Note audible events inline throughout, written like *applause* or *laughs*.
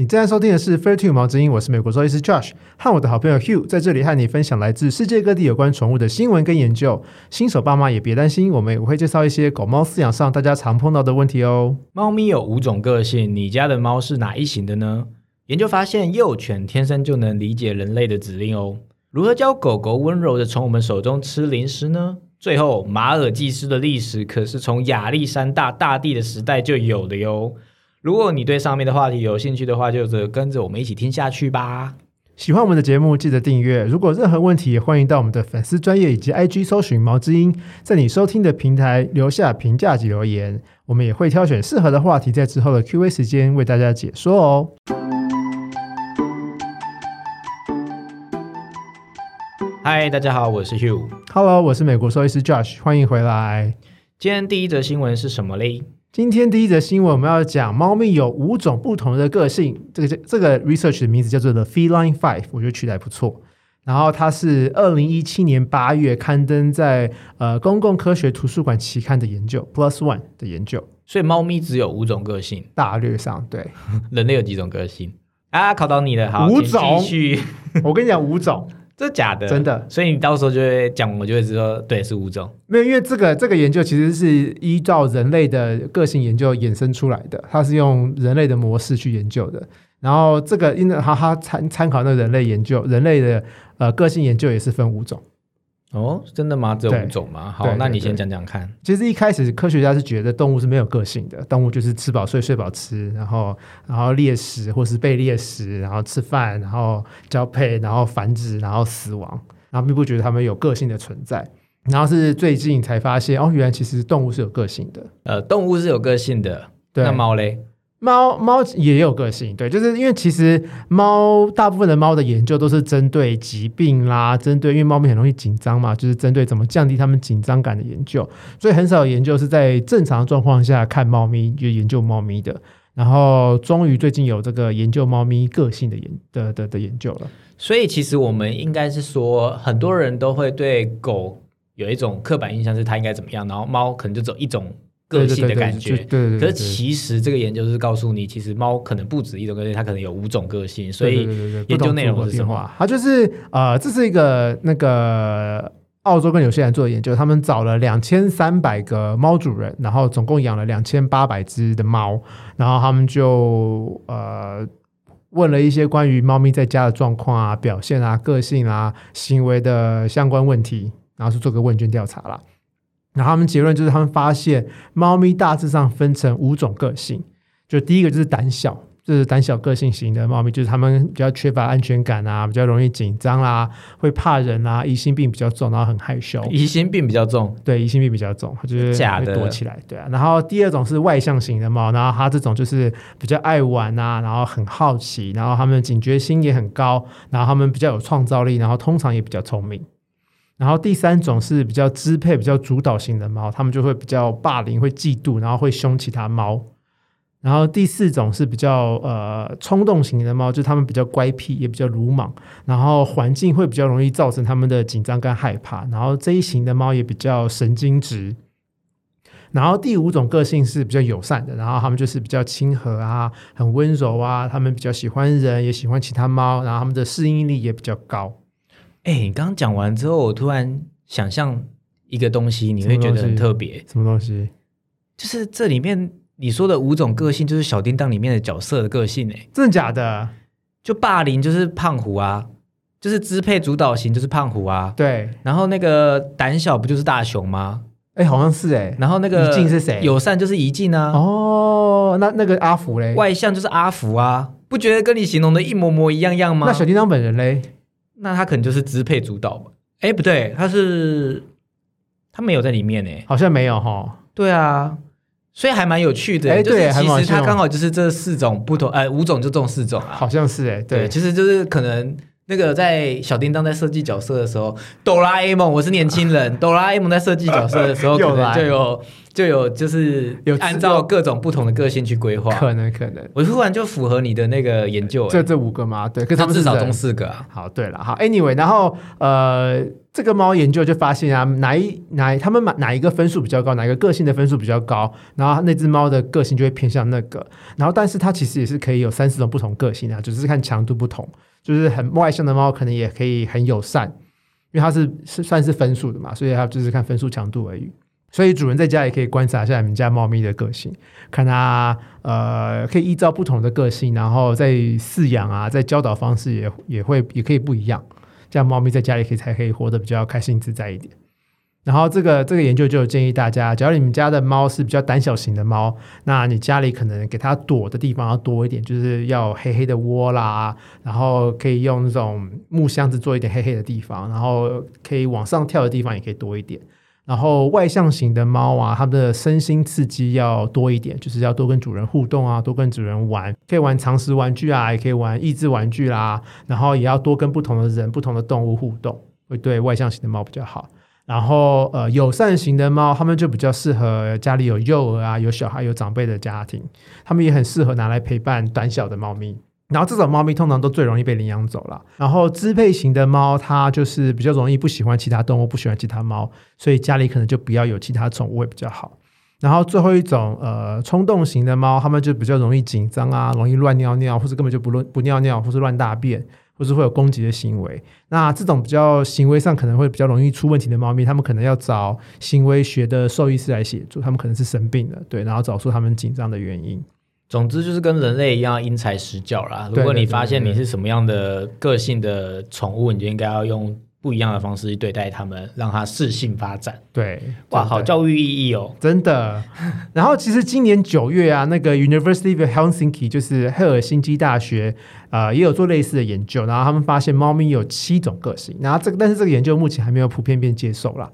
你正在收听的是《Fair Two 毛之音》，我是美国兽医师 Josh，和我的好朋友 Hugh 在这里和你分享来自世界各地有关宠物的新闻跟研究。新手爸妈也别担心，我们也会介绍一些狗猫饲养上大家常碰到的问题哦。猫咪有五种个性，你家的猫是哪一型的呢？研究发现，幼犬天生就能理解人类的指令哦。如何教狗狗温柔的从我们手中吃零食呢？最后，马尔济斯的历史可是从亚历山大大帝的时代就有的哟。如果你对上面的话题有兴趣的话，就跟着我们一起听下去吧。喜欢我们的节目，记得订阅。如果任何问题，也欢迎到我们的粉丝专业以及 IG 搜寻毛之音，在你收听的平台留下评价及留言，我们也会挑选适合的话题，在之后的 Q&A 时间为大家解说哦。嗨，大家好，我是 Hugh。Hello，我是美国兽医师 Josh，欢迎回来。今天第一则新闻是什么嘞？今天第一则新闻，我们要讲猫咪有五种不同的个性。这个这这个 research 的名字叫做 The Feline Five，我觉得取得还不错。然后它是二零一七年八月刊登在呃公共科学图书馆期刊的研究 Plus One 的研究。所以猫咪只有五种个性，大略上对。*laughs* 人类有几种个性啊？考到你了，好，五种。我跟你讲五种。这假的，真的，所以你到时候就会讲，我就会知道，对，是五种。没有，因为这个这个研究其实是依照人类的个性研究衍生出来的，它是用人类的模式去研究的。然后这个因为哈哈参参考那人类研究，人类的呃个性研究也是分五种。哦，真的吗？只有五种吗？好，那你先讲讲看。其实一开始科学家是觉得动物是没有个性的，动物就是吃饱睡，睡饱吃，然后然后猎食或是被猎食，然后吃饭，然后交配，然后繁殖，然后死亡，然后并不觉得它们有个性的存在。然后是最近才发现，哦，原来其实动物是有个性的。呃，动物是有个性的，那猫嘞？猫猫也有个性，对，就是因为其实猫大部分的猫的研究都是针对疾病啦，针对因为猫咪很容易紧张嘛，就是针对怎么降低它们紧张感的研究，所以很少研究是在正常状况下看猫咪就研究猫咪的。然后终于最近有这个研究猫咪个性的研的的的研究了。所以其实我们应该是说，很多人都会对狗有一种刻板印象，是它应该怎么样，然后猫可能就走一种。个性的感觉，对对可是其实这个研究是告诉你，其实猫可能不止一种个性，它可能有五种个性。所以研究内容是什么？它就是呃，这是一个那个澳洲跟纽西兰做的研究，他们找了两千三百个猫主人，然后总共养了两千八百只的猫，然后他们就呃问了一些关于猫咪在家的状况啊、表现啊、个性啊、行为的相关问题，然后是做个问卷调查了。然后他们结论就是，他们发现猫咪大致上分成五种个性。就第一个就是胆小，就是胆小个性型的猫咪，就是他们比较缺乏安全感啊，比较容易紧张啦，会怕人啊，疑心病比较重，然后很害羞。疑心病比较重，对，疑心病比较重，就是假的躲起来，对啊。然后第二种是外向型的猫，然后它这种就是比较爱玩啊，然后很好奇，然后他们警觉心也很高，然后他们比较有创造力，然后通常也比较聪明。然后第三种是比较支配、比较主导型的猫，它们就会比较霸凌、会嫉妒，然后会凶其他猫。然后第四种是比较呃冲动型的猫，就它们比较乖僻，也比较鲁莽，然后环境会比较容易造成它们的紧张跟害怕。然后这一型的猫也比较神经质。然后第五种个性是比较友善的，然后它们就是比较亲和啊，很温柔啊，它们比较喜欢人，也喜欢其他猫，然后它们的适应力也比较高。哎，你刚刚讲完之后，我突然想象一个东西，你会觉得很特别。什么东西？就是这里面你说的五种个性，就是小叮当里面的角色的个性。哎，真的假的？就霸凌就是胖虎啊，就是支配主导型就是胖虎啊。对。然后那个胆小不就是大雄吗？哎，好像是哎。然后那个怡静是谁？友善就是怡静啊。哦，那那个阿福嘞？外向就是阿福啊。不觉得跟你形容的一模模一样样吗？那小叮当本人嘞？那他可能就是支配主导吧？哎，不对，他是他没有在里面呢，好像没有哈。对啊，所以还蛮有趣的。哎，对，其实他刚好就是这四种不同，呃，五种就中四种啊，好像是哎，对，其实就是可能。那个在小叮当在设计角色的时候，哆啦 A 梦，我是年轻人，*laughs* 哆啦 A 梦在设计角色的时候，*laughs* 可能就有就有就是有按照各种不同的个性去规划，可能可能，我突然就符合你的那个研究，就这五个吗？对，他们至少中四个。好，对了，好，Anyway，然后呃，这个猫研究就发现啊，哪一哪他们哪哪一个分数比较高，哪一个个性的分数比较高，然后那只猫的个性就会偏向那个。然后，但是它其实也是可以有三四种不同个性啊，只是看强度不同。就是很外向的猫，可能也可以很友善，因为它是是算是分数的嘛，所以它就是看分数强度而已。所以主人在家也可以观察一下你们家猫咪的个性，看它呃可以依照不同的个性，然后在饲养啊，在教导方式也也会也可以不一样。这样猫咪在家里可以才可以活得比较开心自在一点。然后这个这个研究就建议大家，假如你们家的猫是比较胆小型的猫，那你家里可能给它躲的地方要多一点，就是要黑黑的窝啦，然后可以用那种木箱子做一点黑黑的地方，然后可以往上跳的地方也可以多一点。然后外向型的猫啊，它的身心刺激要多一点，就是要多跟主人互动啊，多跟主人玩，可以玩常识玩具啊，也可以玩益智玩具啦。然后也要多跟不同的人、不同的动物互动，会对外向型的猫比较好。然后呃，友善型的猫，它们就比较适合家里有幼儿啊、有小孩、有长辈的家庭，它们也很适合拿来陪伴短小的猫咪。然后这种猫咪通常都最容易被领养走了。然后支配型的猫，它就是比较容易不喜欢其他动物，不喜欢其他猫，所以家里可能就不要有其他宠物会比较好。然后最后一种呃冲动型的猫，它们就比较容易紧张啊，容易乱尿尿，或者根本就不乱不尿尿，或是乱大便，或是会有攻击的行为。那这种比较行为上可能会比较容易出问题的猫咪，他们可能要找行为学的兽医师来协助，他们可能是生病了，对，然后找出他们紧张的原因。总之就是跟人类一样因材施教啦。如果你发现你是什么样的个性的宠物，你就应该要用不一样的方式去对待它们，让它适性发展。对，哇，好教育意义哦，真的。*laughs* 然后其实今年九月啊，那个 University of Helsinki 就是赫尔辛基大学呃，也有做类似的研究，然后他们发现猫咪有七种个性。然后这个，但是这个研究目前还没有普遍被接受啦。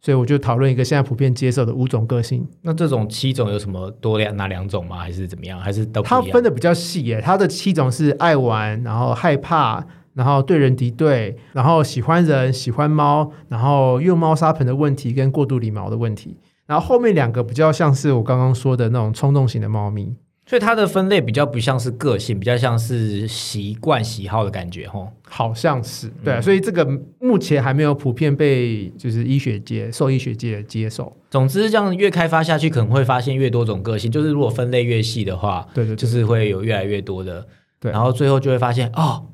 所以我就讨论一个现在普遍接受的五种个性。那这种七种有什么多两哪两种吗？还是怎么样？还是都它分的比较细耶。它的七种是爱玩，然后害怕，然后对人敌对，然后喜欢人，喜欢猫，然后用猫砂盆的问题跟过度理毛的问题。然后后面两个比较像是我刚刚说的那种冲动型的猫咪。所以它的分类比较不像是个性，比较像是习惯喜好的感觉，吼，好像是对。所以这个目前还没有普遍被就是医学界、兽医学界接受。总之，这样越开发下去，可能会发现越多种个性。就是如果分类越细的话，对对，就是会有越来越多的。对，然后最后就会发现，哦，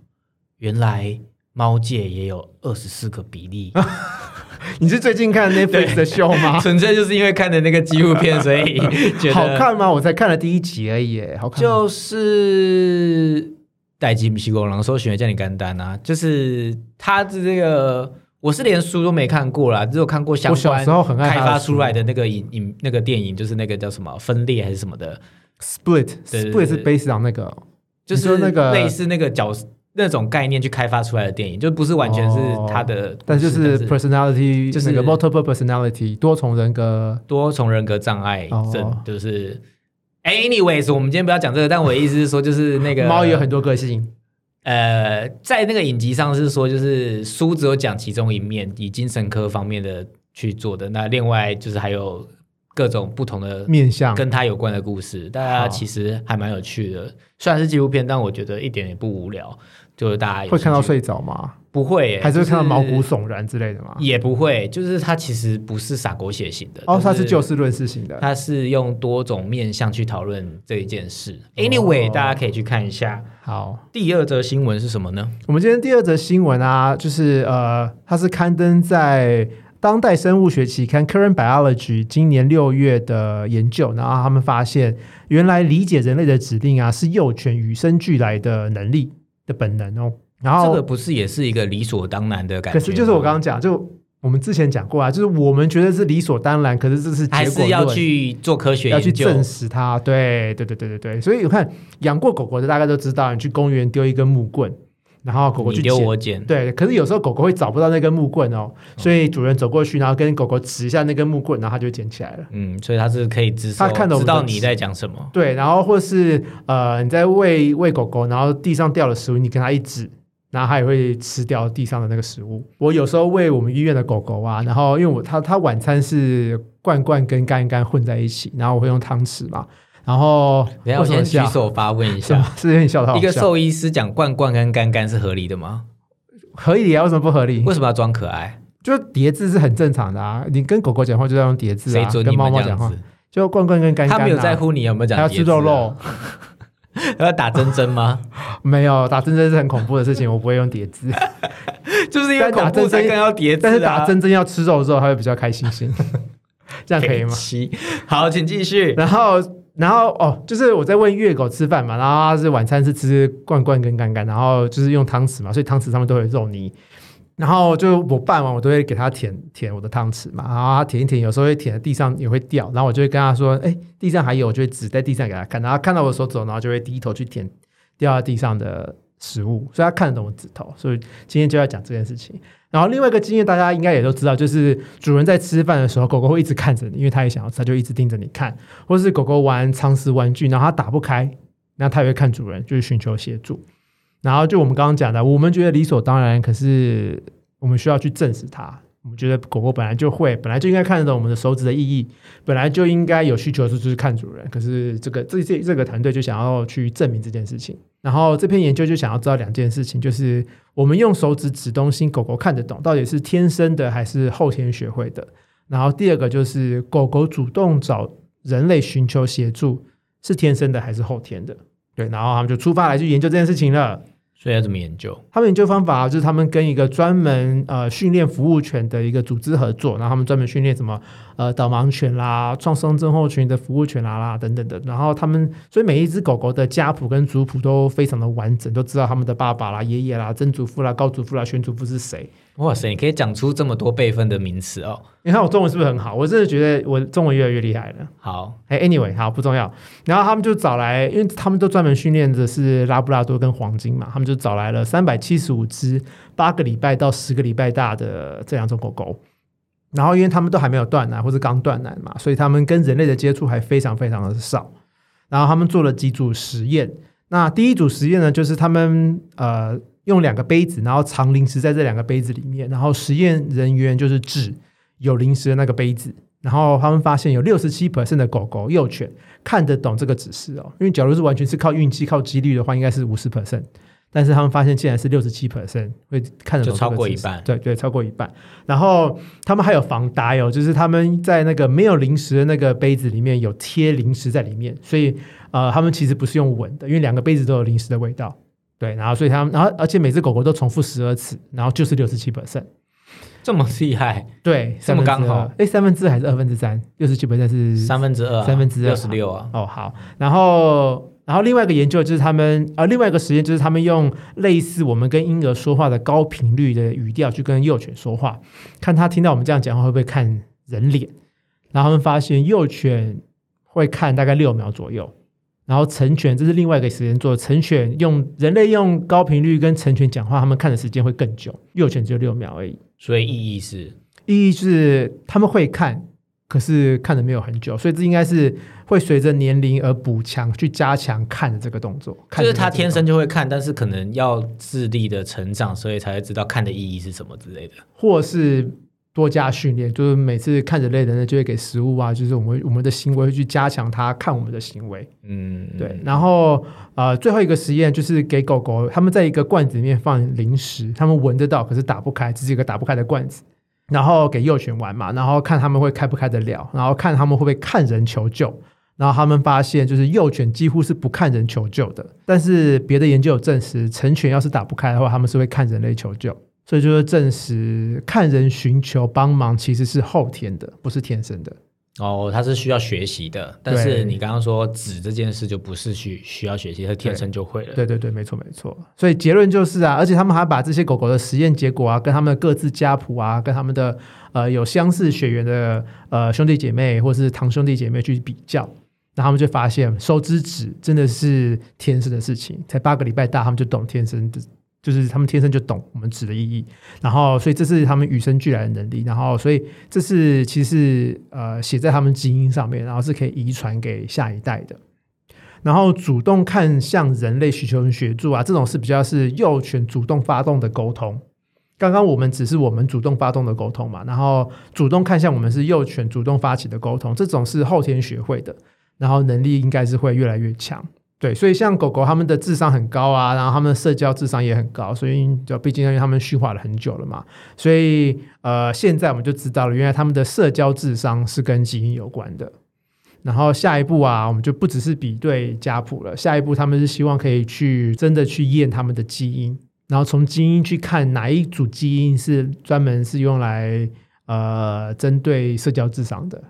原来猫界也有二十四个比例。*laughs* 你是最近看 Netflix 的秀吗？*laughs* 纯粹就是因为看的那个纪录片，所以觉得好看吗？我才看了第一集而已，好看。就是代吉米西狗狼搜寻叫你干单啊，就是他的这个，我是连书都没看过啦，只有看过相关小时候很爱开发出来的那个影影那个电影，就是那个叫什么分裂还是什么的 Split，Split 是 based on 那个，就是那个类似那个角色。那种概念去开发出来的电影，就不是完全是他的，但就是 personality，就是个 multiple personality，多重人格，多重人格障碍症，就是 anyways，我们今天不要讲这个，但我的意思是说，就是那个 *laughs* 猫有很多个性，呃，在那个影集上是说，就是书只有讲其中一面，以精神科方面的去做的，那另外就是还有各种不同的面向跟他有关的故事，大家其实还蛮有趣的，虽然是纪录片，但我觉得一点也不无聊。就是大家会看到睡着吗？不会，还是会看到毛骨悚然之类的吗？也不会，就是它其实不是傻狗血型的哦，它是就事论事型的，它是用多种面向去讨论这一件事。Anyway，大家可以去看一下。好，第二则新闻是什么呢？我们今天第二则新闻啊，就是呃，它是刊登在当代生物学期刊《Current Biology》今年六月的研究，然后他们发现，原来理解人类的指令啊，是幼犬与生俱来的能力。的本能哦，然后这个不是也是一个理所当然的感觉？可是就是我刚刚讲，就我们之前讲过啊，就是我们觉得是理所当然，可是这是还是要去做科学，要去证实它。对对对对对对，所以你看养过狗狗的大概都知道，你去公园丢一根木棍。然后狗狗去捡，对，可是有时候狗狗会找不到那根木棍哦，所以主人走过去，然后跟狗狗指一下那根木棍，然后它就捡起来了。嗯，所以它是可以知它看知道你在讲什么。对，然后或是呃你在喂喂狗狗，然后地上掉了食物，你跟它一指，然后它也会吃掉地上的那个食物。我有时候喂我们医院的狗狗啊，然后因为我它它晚餐是罐罐跟干干混在一起，然后我会用汤匙嘛。然后，我先举手发问一下，*laughs* 是有点笑一个兽医师讲罐罐跟干干是合理的吗？合理啊，为什么不合理？为什么要装可爱？就叠字是很正常的啊。你跟狗狗讲话就要用叠字啊，跟猫猫讲话就罐罐跟干干。他没有在乎你有没有讲，要吃肉肉，*laughs* 要打针针吗？*laughs* 没有，打针针是很恐怖的事情，我不会用叠字。就是因为打针针要叠字，但是打针针要吃肉之后，他会比较开心心。这样可以吗？好，请继续。然后。然后哦，就是我在问月狗吃饭嘛，然后它是晚餐是吃罐罐跟干干，然后就是用汤匙嘛，所以汤匙上面都有肉泥。然后就我拌完，我都会给它舔舔我的汤匙嘛，然后舔一舔，有时候会舔在地上也会掉，然后我就会跟他说：“哎，地上还有。”我就会指在地上给他看，然后看到我手指，然后就会低头去舔掉在地上的食物，所以他看得懂我指头。所以今天就要讲这件事情。然后另外一个经验，大家应该也都知道，就是主人在吃饭的时候，狗狗会一直看着你，因为它也想要吃，它就一直盯着你看。或是狗狗玩藏食玩具，然后它打不开，那它也会看主人，就是寻求协助。然后就我们刚刚讲的，我们觉得理所当然，可是我们需要去证实它。我们觉得狗狗本来就会，本来就应该看得懂我们的手指的意义，本来就应该有需求的时候就是看主人。可是这个这这这个团队就想要去证明这件事情。然后这篇研究就想要知道两件事情，就是我们用手指指东西，狗狗看得懂，到底是天生的还是后天学会的？然后第二个就是狗狗主动找人类寻求协助，是天生的还是后天的？对，然后他们就出发来去研究这件事情了。所以要怎么研究？他们研究方法就是他们跟一个专门呃训练服务犬的一个组织合作，然后他们专门训练什么呃导盲犬啦、创伤症候群的服务犬啦啦等等的。然后他们所以每一只狗狗的家谱跟族谱都非常的完整，都知道他们的爸爸啦、爷爷啦、曾祖父啦、高祖父啦、玄祖父是谁。哇塞，你可以讲出这么多辈分的名词哦！你看我中文是不是很好？我真的觉得我中文越来越厉害了。好，哎，anyway，好不重要。然后他们就找来，因为他们都专门训练的是拉布拉多跟黄金嘛，他们就找来了三百七十五只八个礼拜到十个礼拜大的这两种狗狗。然后因为他们都还没有断奶或者刚断奶嘛，所以他们跟人类的接触还非常非常的少。然后他们做了几组实验。那第一组实验呢，就是他们呃。用两个杯子，然后藏零食在这两个杯子里面，然后实验人员就是指有零食的那个杯子，然后他们发现有六十七 percent 的狗狗幼犬看得懂这个指示哦，因为假如是完全是靠运气、靠几率的话，应该是五十 percent，但是他们发现竟然是六十七 percent 会看得懂，就超过一半，对对，超过一半。然后他们还有防呆哦，就是他们在那个没有零食的那个杯子里面有贴零食在里面，所以呃，他们其实不是用闻的，因为两个杯子都有零食的味道。对，然后所以他们，然后而且每只狗狗都重复十二次，然后就是六十七 percent，这么厉害？*laughs* 对，这么刚好？哎，三分之还是二分之三？六十七 percent 是三分之二，三分之二六十六啊。哦，好。然后，然后另外一个研究就是他们，呃，另外一个实验就是他们用类似我们跟婴儿说话的高频率的语调去跟幼犬说话，看他听到我们这样讲话会不会看人脸。然后他们发现幼犬会看大概六秒左右。然后成犬，这是另外一个实验做。成犬用人类用高频率跟成犬讲话，他们看的时间会更久。幼犬只有六秒而已。所以意义是，意义是他们会看，可是看的没有很久。所以这应该是会随着年龄而补强，去加强看的这个动作。就是他天生就会看，但是可能要智力的成长，所以才会知道看的意义是什么之类的，或是。多加训练，就是每次看人类的人就会给食物啊，就是我们我们的行为会去加强它看我们的行为。嗯，对。然后呃，最后一个实验就是给狗狗，他们在一个罐子里面放零食，他们闻得到，可是打不开，这是一个打不开的罐子。然后给幼犬玩嘛，然后看他们会开不开得了，然后看他们会不会看人求救。然后他们发现，就是幼犬几乎是不看人求救的，但是别的研究有证实，成犬要是打不开的话，他们是会看人类求救。所以就是证实，看人寻求帮忙其实是后天的，不是天生的。哦，它是需要学习的。但是你刚刚说指这件事就不是需需要学习，它天生就会了。对对对，没错没错。所以结论就是啊，而且他们还把这些狗狗的实验结果啊，跟他们的各自家谱啊，跟他们的呃有相似血缘的呃兄弟姐妹或是堂兄弟姐妹去比较，那他们就发现收支指真的是天生的事情。才八个礼拜大，他们就懂天生的。就是他们天生就懂我们指的意义，然后所以这是他们与生俱来的能力，然后所以这是其实呃写在他们基因上面，然后是可以遗传给下一代的。然后主动看向人类需求协助啊，这种是比较是幼犬主动发动的沟通。刚刚我们只是我们主动发动的沟通嘛，然后主动看向我们是幼犬主动发起的沟通，这种是后天学会的，然后能力应该是会越来越强。对，所以像狗狗，它们的智商很高啊，然后它们的社交智商也很高，所以就毕竟因为它们驯化了很久了嘛，所以呃，现在我们就知道了，原来它们的社交智商是跟基因有关的。然后下一步啊，我们就不只是比对家谱了，下一步他们是希望可以去真的去验他们的基因，然后从基因去看哪一组基因是专门是用来呃针对社交智商的，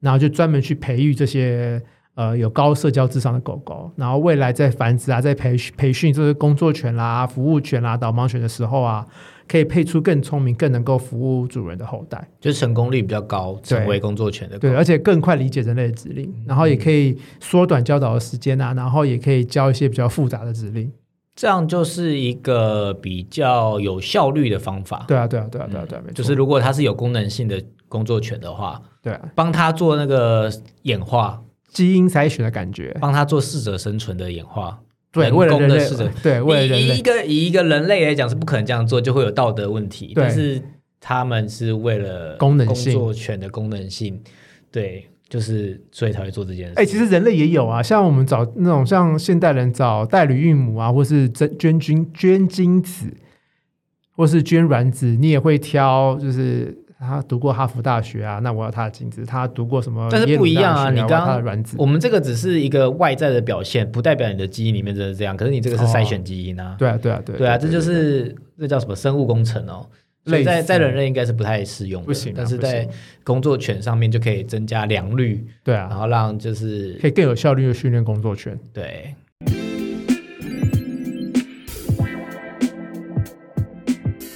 然后就专门去培育这些呃有高社交智商的狗狗，然后未来在繁殖啊，在培培训这些工作犬啦、服务犬啦、导盲犬的时候啊。可以配出更聪明、更能够服务主人的后代，就是成功率比较高，成为工作犬的对，而且更快理解人类的指令，然后也可以缩短教导的时间啊，然后也可以教一些比较复杂的指令，这样就是一个比较有效率的方法。对啊，对啊，对啊，对啊，对啊，就是如果它是有功能性的工作犬的话，对，啊。帮它做那个演化、基因筛选的感觉，帮他做适者生存的演化。对，为了人类，对，为了以一个以一个人类来讲是不可能这样做，就会有道德问题。但是他们是为了功能性，工作犬的功能性，对，就是所以才会做这件事。哎，其实人类也有啊，像我们找那种像现代人找代理孕母啊，或是捐捐精捐精子，或是捐卵子，你也会挑，就是。他读过哈佛大学啊，那我要他的精子。他读过什么？但是不一样啊！你刚刚卵子，我们这个只是一个外在的表现，不代表你的基因里面真的这样。可是你这个是筛选基因啊。对啊，对啊，对。对啊，这就是这叫什么生物工程哦。所以在在人类应该是不太适用，不行。但是在工作犬上面就可以增加良率。对啊，然后让就是可以更有效率的训练工作犬。对。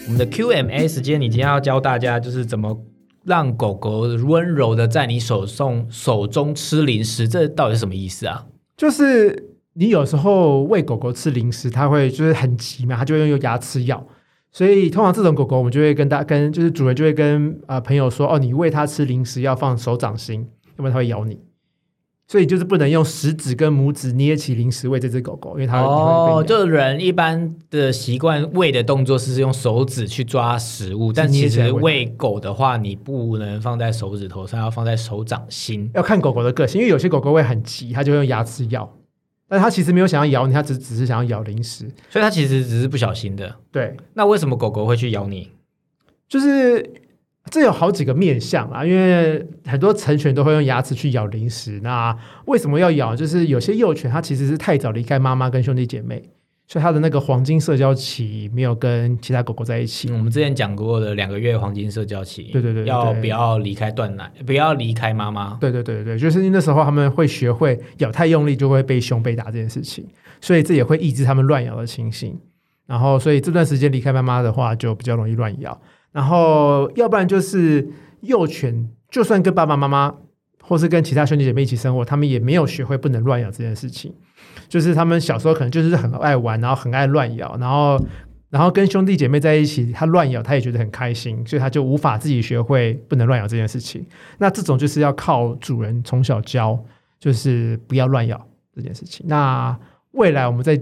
我们的 qma 时间，你今天要教大家就是怎么让狗狗温柔的在你手送手中吃零食，这到底是什么意思啊？就是你有时候喂狗狗吃零食，它会就是很急嘛，它就会用牙齿咬，所以通常这种狗狗，我们就会跟大跟就是主人就会跟呃朋友说，哦，你喂它吃零食要放手掌心，要不然它会咬你。所以就是不能用食指跟拇指捏起零食喂这只狗狗，因为它哦，就人一般的习惯喂的动作是用手指去抓食物，但其实喂狗的话，你不能放在手指头上，要放在手掌心。要看狗狗的个性，因为有些狗狗会很急，它就用牙齿咬，但它其实没有想要咬你，它只只是想要咬零食，所以它其实只是不小心的。对，那为什么狗狗会去咬你？就是。这有好几个面向啊，因为很多成犬都会用牙齿去咬零食。那为什么要咬？就是有些幼犬它其实是太早离开妈妈跟兄弟姐妹，所以它的那个黄金社交期没有跟其他狗狗在一起。我们之前讲过的两个月黄金社交期，对对对，要不要离开断奶？不要离开妈妈？对对对对，就是那时候他们会学会咬太用力就会被凶被打这件事情，所以这也会抑制他们乱咬的情形。然后，所以这段时间离开妈妈的话，就比较容易乱咬。然后，要不然就是幼犬，就算跟爸爸妈妈或是跟其他兄弟姐妹一起生活，他们也没有学会不能乱咬这件事情。就是他们小时候可能就是很爱玩，然后很爱乱咬，然后然后跟兄弟姐妹在一起，他乱咬他也觉得很开心，所以他就无法自己学会不能乱咬这件事情。那这种就是要靠主人从小教，就是不要乱咬这件事情。那未来我们在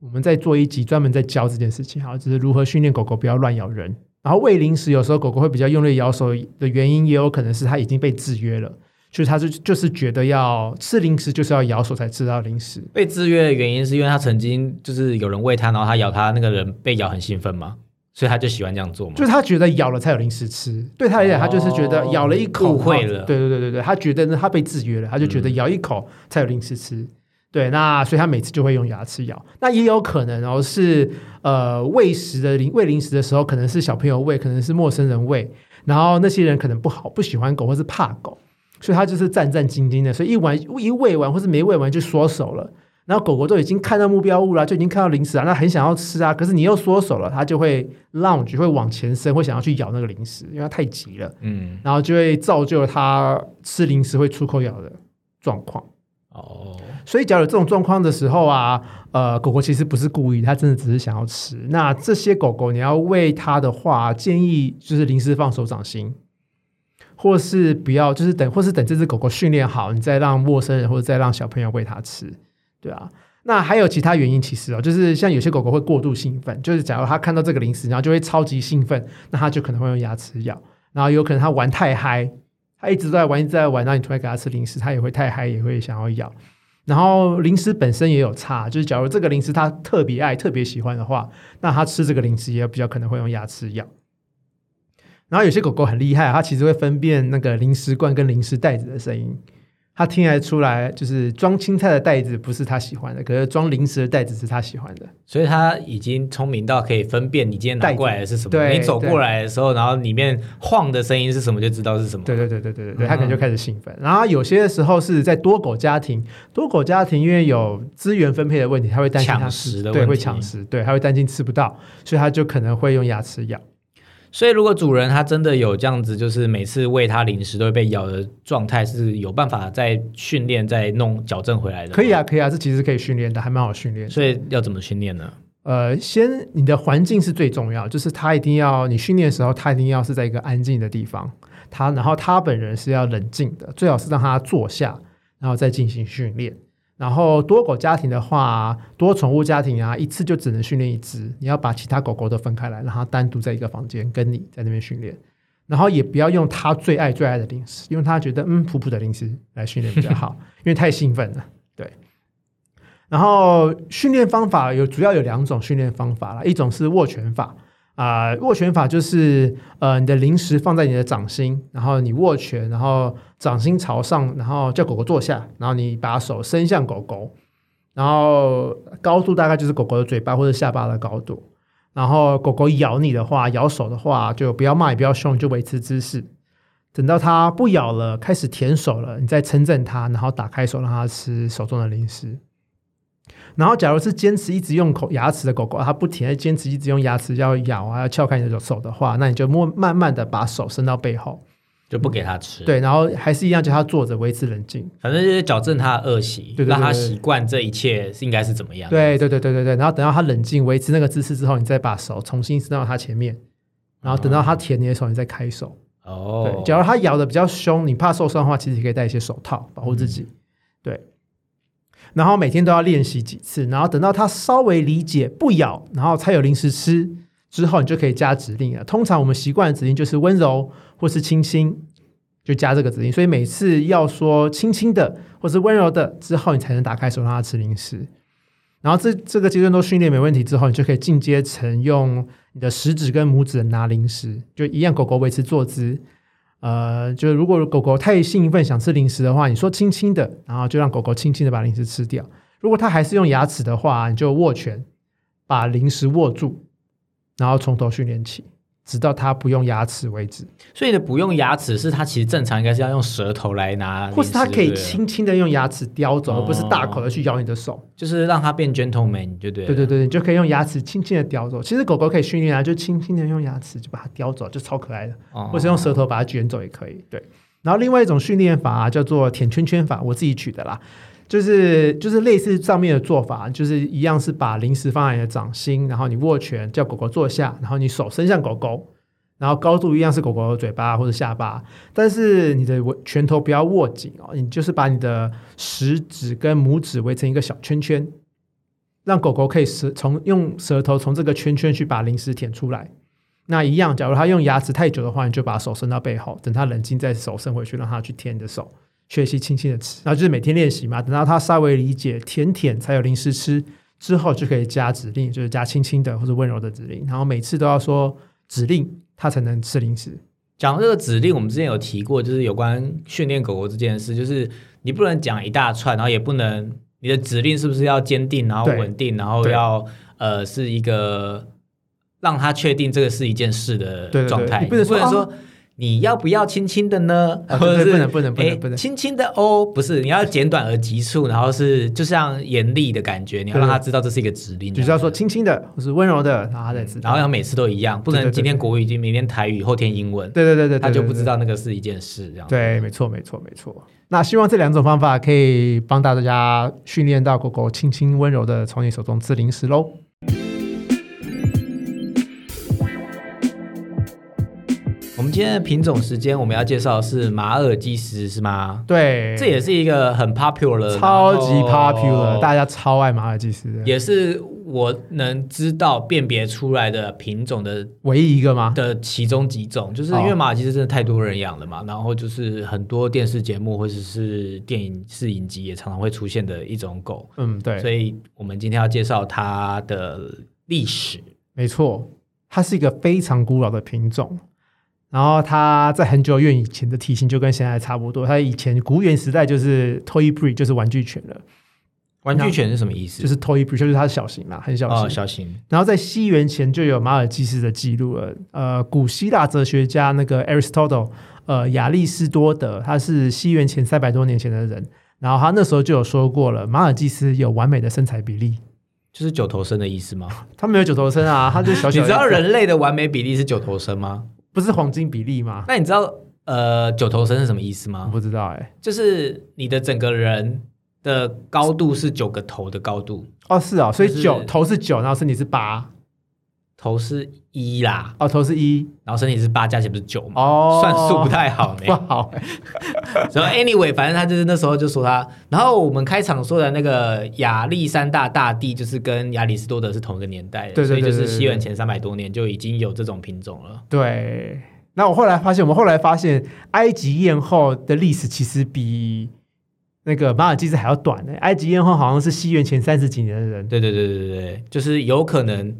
我们在做一集专门在教这件事情，好，就是如何训练狗狗不要乱咬人。然后喂零食，有时候狗狗会比较用力咬手的原因，也有可能是它已经被制约了，就是它就就是觉得要吃零食就是要咬手才吃到零食。被制约的原因是因为它曾经就是有人喂它，然后它咬它，那个人被咬很兴奋嘛，所以他就喜欢这样做嘛。就是他觉得咬了才有零食吃，对他来讲，他就是觉得咬了一口误会了。对对对对对，他觉得呢他被制约了，他就觉得咬一口才有零食吃。对，那所以他每次就会用牙齿咬。那也有可能哦，是呃喂食的零喂零食的时候，可能是小朋友喂，可能是陌生人喂，然后那些人可能不好不喜欢狗或是怕狗，所以他就是战战兢兢的，所以一玩一喂完或是没喂完就缩手了。然后狗狗都已经看到目标物了，就已经看到零食了，那很想要吃啊，可是你又缩手了，它就会 lunge 会往前伸，会想要去咬那个零食，因为它太急了，嗯，然后就会造就它吃零食会出口咬的状况。哦，所以，假如这种状况的时候啊，呃，狗狗其实不是故意，它真的只是想要吃。那这些狗狗，你要喂它的话，建议就是临时放手掌心，或是不要，就是等，或是等这只狗狗训练好，你再让陌生人或者再让小朋友喂它吃，对啊。那还有其他原因，其实哦，就是像有些狗狗会过度兴奋，就是假如它看到这个零食，然后就会超级兴奋，那它就可能会用牙齿咬，然后有可能它玩太嗨。他一直在玩，一直在玩，然后你突然给他吃零食，他也会太嗨，也会想要咬。然后零食本身也有差，就是假如这个零食他特别爱、特别喜欢的话，那他吃这个零食也比较可能会用牙齿咬。然后有些狗狗很厉害，它其实会分辨那个零食罐跟零食袋子的声音。他听得出来，就是装青菜的袋子不是他喜欢的，可是装零食的袋子是他喜欢的。所以他已经聪明到可以分辨你今天拿过来的是什么。你走过来的时候，然后里面晃的声音是什么，就知道是什么。对对对对对对对，他可能就开始兴奋。然后有些时候是在多狗家庭，多狗家庭因为有资源分配的问题，他会担心抢食的对会抢食，对他会担心吃不到，所以他就可能会用牙齿咬。所以，如果主人他真的有这样子，就是每次喂它零食都会被咬的状态，是有办法再训练、再弄矫正回来的。可以啊，可以啊，这其实可以训练的，还蛮好训练。所以要怎么训练呢？呃，先你的环境是最重要，就是它一定要你训练的时候，它一定要是在一个安静的地方，它然后它本人是要冷静的，最好是让它坐下，然后再进行训练。然后多狗家庭的话，多宠物家庭啊，一次就只能训练一只。你要把其他狗狗都分开来，让它单独在一个房间跟你在那边训练。然后也不要用它最爱最爱的零食，因为它觉得嗯普普的零食来训练比较好，因为太兴奋了。对。然后训练方法有主要有两种训练方法了，一种是握拳法。啊，握拳法就是呃，你的零食放在你的掌心，然后你握拳，然后掌心朝上，然后叫狗狗坐下，然后你把手伸向狗狗，然后高度大概就是狗狗的嘴巴或者下巴的高度。然后狗狗咬你的话，咬手的话，就不要骂也不要凶，就维持姿势，等到它不咬了，开始舔手了，你再称赞它，然后打开手让它吃手中的零食。然后，假如是坚持一直用口牙齿的狗狗，它不停的坚持一直用牙齿要咬啊，要撬开你的手的话，那你就慢慢慢的把手伸到背后，就不给它吃。对，然后还是一样叫它坐着，维持冷静。反正就是矫正它的恶习，让它习惯这一切应该是怎么样。对对对对对对。然后等到它冷静，维持那个姿势之后，你再把手重新伸到它前面，然后等到它舔你的手，你再开手。哦。对，假如它咬的比较凶，你怕受伤的话，其实可以戴一些手套保护自己。对。然后每天都要练习几次，然后等到它稍微理解不咬，然后才有零食吃之后，你就可以加指令了。通常我们习惯的指令就是温柔或是轻轻，就加这个指令。所以每次要说轻轻的或是温柔的之后，你才能打开手让它吃零食。然后这这个阶段都训练没问题之后，你就可以进阶成用你的食指跟拇指拿零食，就一样狗狗维持坐姿。呃，就是如果狗狗太兴奋想吃零食的话，你说轻轻的，然后就让狗狗轻轻的把零食吃掉。如果它还是用牙齿的话，你就握拳把零食握住，然后从头训练起。直到它不用牙齿为止，所以呢，不用牙齿是它其实正常应该是要用舌头来拿，或是它可以轻轻的用牙齿叼走，而不是大口的去咬你的手，就是让它变 gentleman，对对？对对对，你就可以用牙齿轻轻的叼走。其实狗狗可以训练啊，就轻轻的用牙齿就把它叼走，就超可爱的，或是用舌头把它卷走也可以。对，然后另外一种训练法叫做舔圈圈法，我自己取的啦。就是就是类似上面的做法，就是一样是把零食放在你的掌心，然后你握拳叫狗狗坐下，然后你手伸向狗狗，然后高度一样是狗狗的嘴巴或者下巴，但是你的拳头不要握紧哦，你就是把你的食指跟拇指围成一个小圈圈，让狗狗可以舌从用舌头从这个圈圈去把零食舔出来。那一样，假如它用牙齿太久的话，你就把手伸到背后，等它冷静再手伸回去，让它去舔你的手。学习轻轻的吃，然后就是每天练习嘛。等到他稍微理解舔舔才有零食吃之后，就可以加指令，就是加轻轻的或者温柔的指令。然后每次都要说指令，他才能吃零食。讲这个指令，我们之前有提过，就是有关训练狗狗这件事，就是你不能讲一大串，然后也不能你的指令是不是要坚定，然后稳定，然后要呃是一个让他确定这个是一件事的状态，不能说。你要不要轻轻的呢？*laughs* 或者是不能不能不能不能轻轻的哦？不是，你要简短而急促，然后是就像严厉的感觉，你要让他知道这是一个指令，就是要说轻轻的或是温柔的，然后他再知道。然后要每次都一样，不能今天国语，明天台语，后天英文。对对对对，他就不知道那个是一件事，这样。对，没错没错没错。那希望这两种方法可以帮大家训练到狗狗轻轻温柔的从你手中吃零食喽。们今天的品种时间，我们要介绍的是马尔济斯，是吗？对，这也是一个很 popular，超级 popular，大家超爱马尔济斯，也是我能知道辨别出来的品种的唯一一个吗？的其中几种，就是因为马尔济斯真的太多人养了嘛，然后就是很多电视节目或者是电影视影集也常常会出现的一种狗。嗯，对。所以我们今天要介绍它的历史。没错，它是一个非常古老的品种。然后他在很久远以前的体型就跟现在差不多。他以前古远时代就是 toy breed，就是玩具犬了。玩具犬是什么意思？就是 toy breed，就是它小型嘛，很小型。哦，小型。然后在西元前就有马尔济斯的记录了。呃，古希腊哲学家那个 Aristotle，呃，亚里士多德，他是西元前三百多年前的人。然后他那时候就有说过了，马尔济斯有完美的身材比例，就是九头身的意思吗？*laughs* 他没有九头身啊，他就小小。你知道人类的完美比例是九头身吗？不是黄金比例吗？那你知道呃九头身是什么意思吗？不知道哎，就是你的整个人的高度是九个头的高度哦，是哦，所以九头是九，然后身体是八，头是一啦，哦，头是一，然后身体是八，加起来不是九吗？哦，算数不太好，*laughs* 不好。然后 anyway，反正他就是那时候就说他，然后我们开场说的那个亚历山大大帝，就是跟亚里士多德是同一个年代的，所以就是西元前三百多年就已经有这种品种了。对，那我后来发现，我们后来发现，埃及艳后的历史其实比那个马尔济斯还要短呢。埃及艳后好像是西元前三十几年的人。对对对对对，就是有可能。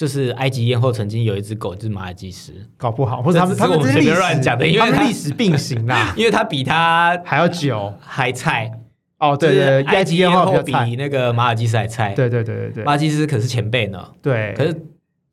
就是埃及艳后曾经有一只狗，就是马尔济斯，搞不好，或者他们他们这边乱讲的，因为历史并行啦，*laughs* 因为它比它还要久，还菜。哦，对对，埃及艳后比那个马尔济斯还菜，对对对对对，马尔济斯可是前辈呢，对，可是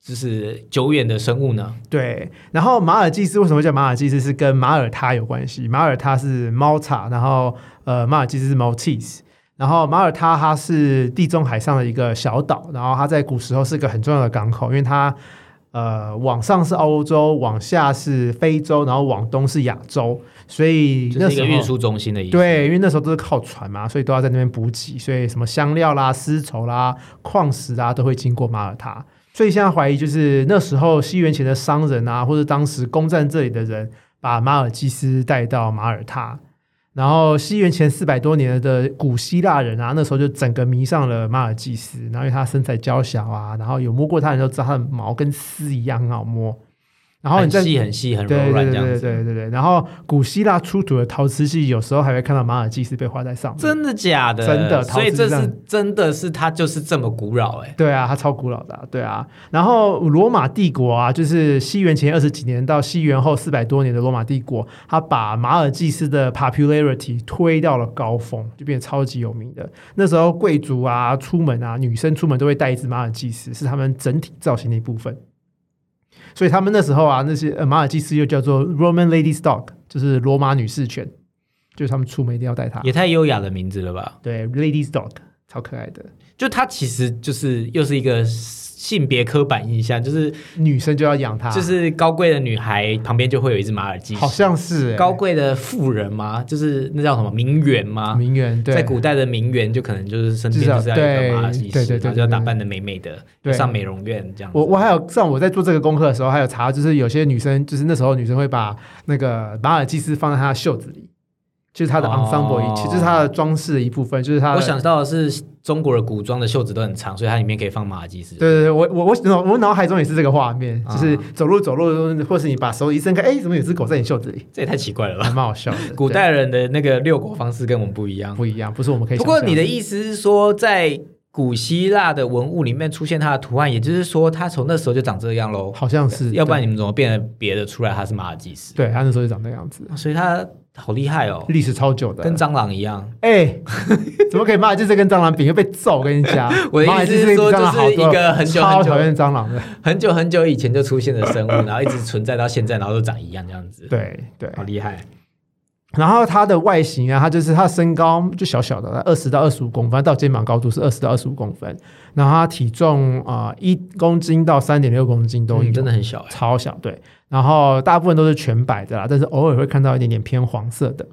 就是久远的生物呢，对，然后马尔济斯为什么叫马尔济斯？是跟马耳他有关系，马耳他是猫草，然后呃，马尔济斯是 Maltese。然后马耳他它是地中海上的一个小岛，然后它在古时候是个很重要的港口，因为它呃往上是欧洲，往下是非洲，然后往东是亚洲，所以那是一个运输中心的意思。对，因为那时候都是靠船嘛，所以都要在那边补给，所以什么香料啦、丝绸啦、矿石啊都会经过马耳他。所以现在怀疑就是那时候西元前的商人啊，或者当时攻占这里的人，把马尔济斯带到马耳他。然后西元前四百多年的古希腊人啊，那时候就整个迷上了马尔济斯，然后因为他身材娇小啊，然后有摸过他的人都知道他的毛跟丝一样很好摸。然后很细很细很柔软这样子，对对对对。然后古希腊出土的陶瓷器，有时候还会看到马尔济斯被画在上面。真的假的？真的，所以这是真的是它就是这么古老哎。对啊，它超古老的，对啊。然后罗马帝国啊，就是西元前二十几年到西元后四百多年的罗马帝国，它把马尔济斯的 popularity 推到了高峰，就变得超级有名的。那时候贵族啊出门啊，女生出门都会带一只马尔济斯，是他们整体造型的一部分。所以他们那时候啊，那些呃马尔济斯又叫做 Roman Ladies Dog，就是罗马女士犬，就是他们出门一定要带它。也太优雅的名字了吧？对，Ladies Dog，超可爱的。就它其实就是又是一个。性别刻板印象就是女生就要养它，就是高贵的女孩旁边就会有一只马尔济斯，好像是高贵的妇人吗？就是那叫什么名媛吗？名媛对在古代的名媛就可能就是身边就是要一个马尔济斯，对对，就要打扮的美美的，上美容院这样。我我还有像我在做这个功课的时候，还有查，就是有些女生就是那时候女生会把那个马尔济斯放在她的袖子里。就是它的 ensemble，其实它的装饰的一部分，就是它。我想到的是中国的古装的袖子都很长，所以它里面可以放马尔济斯。对对对，我我我我脑海中也是这个画面，就是走路走路，或是你把手一伸开，哎，怎么有只狗在你袖子里？这也太奇怪了吧，蛮好笑的。*laughs* 古代人的那个遛狗方式跟我们不一样，不一样，不是我们可以。不过你的意思是说，在古希腊的文物里面出现它的图案，也就是说，它从那时候就长这样喽？好像是，要不然你们怎么变得别的出来？它是马尔济斯？对，它那时候就长那样子，所以它。好厉害哦！历史超久的，跟蟑螂一样。哎，怎么可以骂？就是跟蟑螂比，会被揍。我跟你讲，*laughs* 我的意思是说，就是一个很久很讨厌蟑螂的，很久很久以前就出现的生物，然后一直存在到现在，然后都长一样这样子。对对，好厉害。然后它的外形啊，它就是它身高就小小的，二十到二十五公分，到肩膀高度是二十到二十五公分。然后它体重啊，一公斤到三点六公斤都有，真的很小，超小。对。然后大部分都是全白的啦，但是偶尔会看到一点点偏黄色的。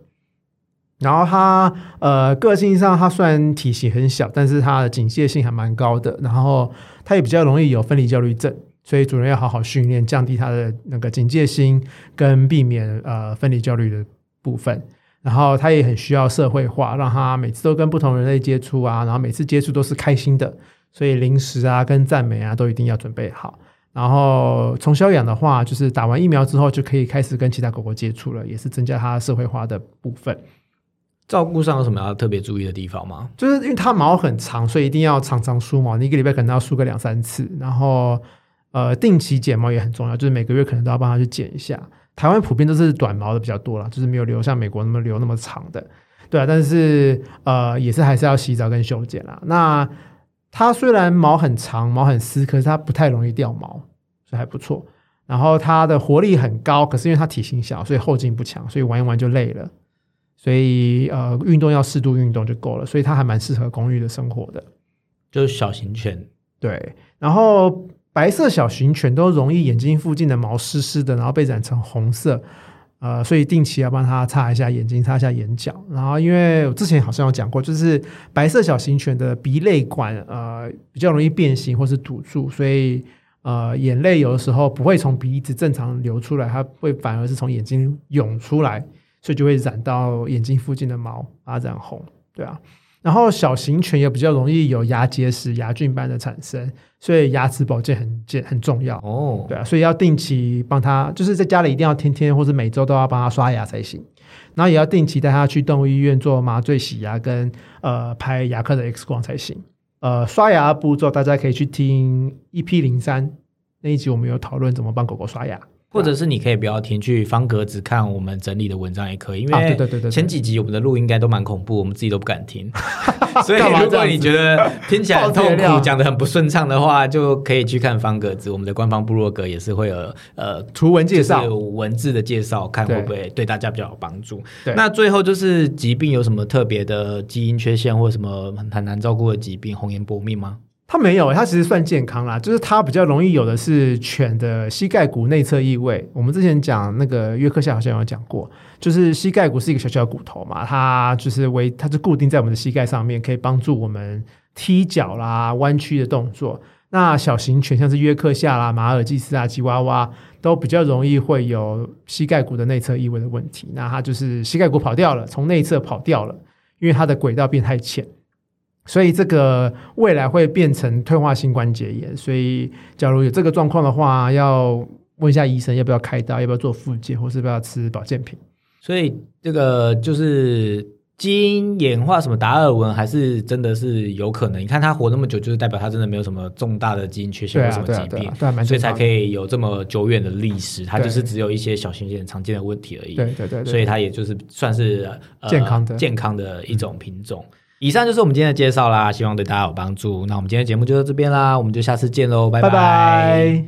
然后它呃个性上，它虽然体型很小，但是它的警戒性还蛮高的。然后它也比较容易有分离焦虑症，所以主人要好好训练，降低它的那个警戒心，跟避免呃分离焦虑的部分。然后它也很需要社会化，让它每次都跟不同人类接触啊，然后每次接触都是开心的。所以零食啊跟赞美啊都一定要准备好。然后从小养的话，就是打完疫苗之后就可以开始跟其他狗狗接触了，也是增加它社会化的部分。照顾上有什么要特别注意的地方吗？就是因为它毛很长，所以一定要常常梳毛，你一个礼拜可能要梳个两三次。然后呃，定期剪毛也很重要，就是每个月可能都要帮它去剪一下。台湾普遍都是短毛的比较多了，就是没有留像美国那么留那么长的。对啊，但是呃，也是还是要洗澡跟修剪啦。那它虽然毛很长，毛很湿，可是它不太容易掉毛，所以还不错。然后它的活力很高，可是因为它体型小，所以后劲不强，所以玩一玩就累了。所以呃，运动要适度运动就够了。所以它还蛮适合公寓的生活的，就是小型犬。对，然后白色小型犬都容易眼睛附近的毛湿湿的，然后被染成红色。呃，所以定期要帮它擦一下眼睛，擦一下眼角。然后，因为我之前好像有讲过，就是白色小型犬的鼻泪管呃比较容易变形或是堵住，所以呃眼泪有的时候不会从鼻子正常流出来，它会反而是从眼睛涌出来，所以就会染到眼睛附近的毛，把它染红。对啊。然后小型犬也比较容易有牙结石、牙菌斑的产生，所以牙齿保健很健很重要哦。对啊，所以要定期帮它，就是在家里一定要天天或者每周都要帮它刷牙才行。然后也要定期带它去动物医院做麻醉洗牙跟呃拍牙科的 X 光才行。呃，刷牙步骤大家可以去听 EP 零三那一集，我们有讨论怎么帮狗狗刷牙。或者是你可以不要听，去方格子看我们整理的文章也可以，因为对对对前几集我们的录应该都蛮恐怖，我们自己都不敢听。*laughs* 所以如果你觉得听起来很痛苦，讲的很不顺畅的话，就可以去看方格子，我们的官方部落格也是会有呃图文介绍、文字的介绍，看会不会对大家比较有帮助。那最后就是疾病有什么特别的基因缺陷或什么很难照顾的疾病，红颜薄命吗？它没有，它其实算健康啦。就是它比较容易有的是犬的膝盖骨内侧异位。我们之前讲那个约克夏好像有讲过，就是膝盖骨是一个小小的骨头嘛，它就是为它是固定在我们的膝盖上面，可以帮助我们踢脚啦、弯曲的动作。那小型犬像是约克夏啦、马尔济斯啊、吉娃娃，都比较容易会有膝盖骨的内侧异位的问题。那它就是膝盖骨跑掉了，从内侧跑掉了，因为它的轨道变太浅。所以这个未来会变成退化性关节炎，所以假如有这个状况的话，要问一下医生要不要开刀，要不要做复健，或是不要吃保健品。所以这个就是基因演化什么达尔文，还是真的是有可能？你看他活那么久，就是代表他真的没有什么重大的基因缺陷或什么疾病，所以才可以有这么久远的历史。他就是只有一些小型犬常见的问题而已。对对对，所以他也就是算是健康的健康的一种品种。以上就是我们今天的介绍啦，希望对大家有帮助。那我们今天的节目就到这边啦，我们就下次见喽，拜拜。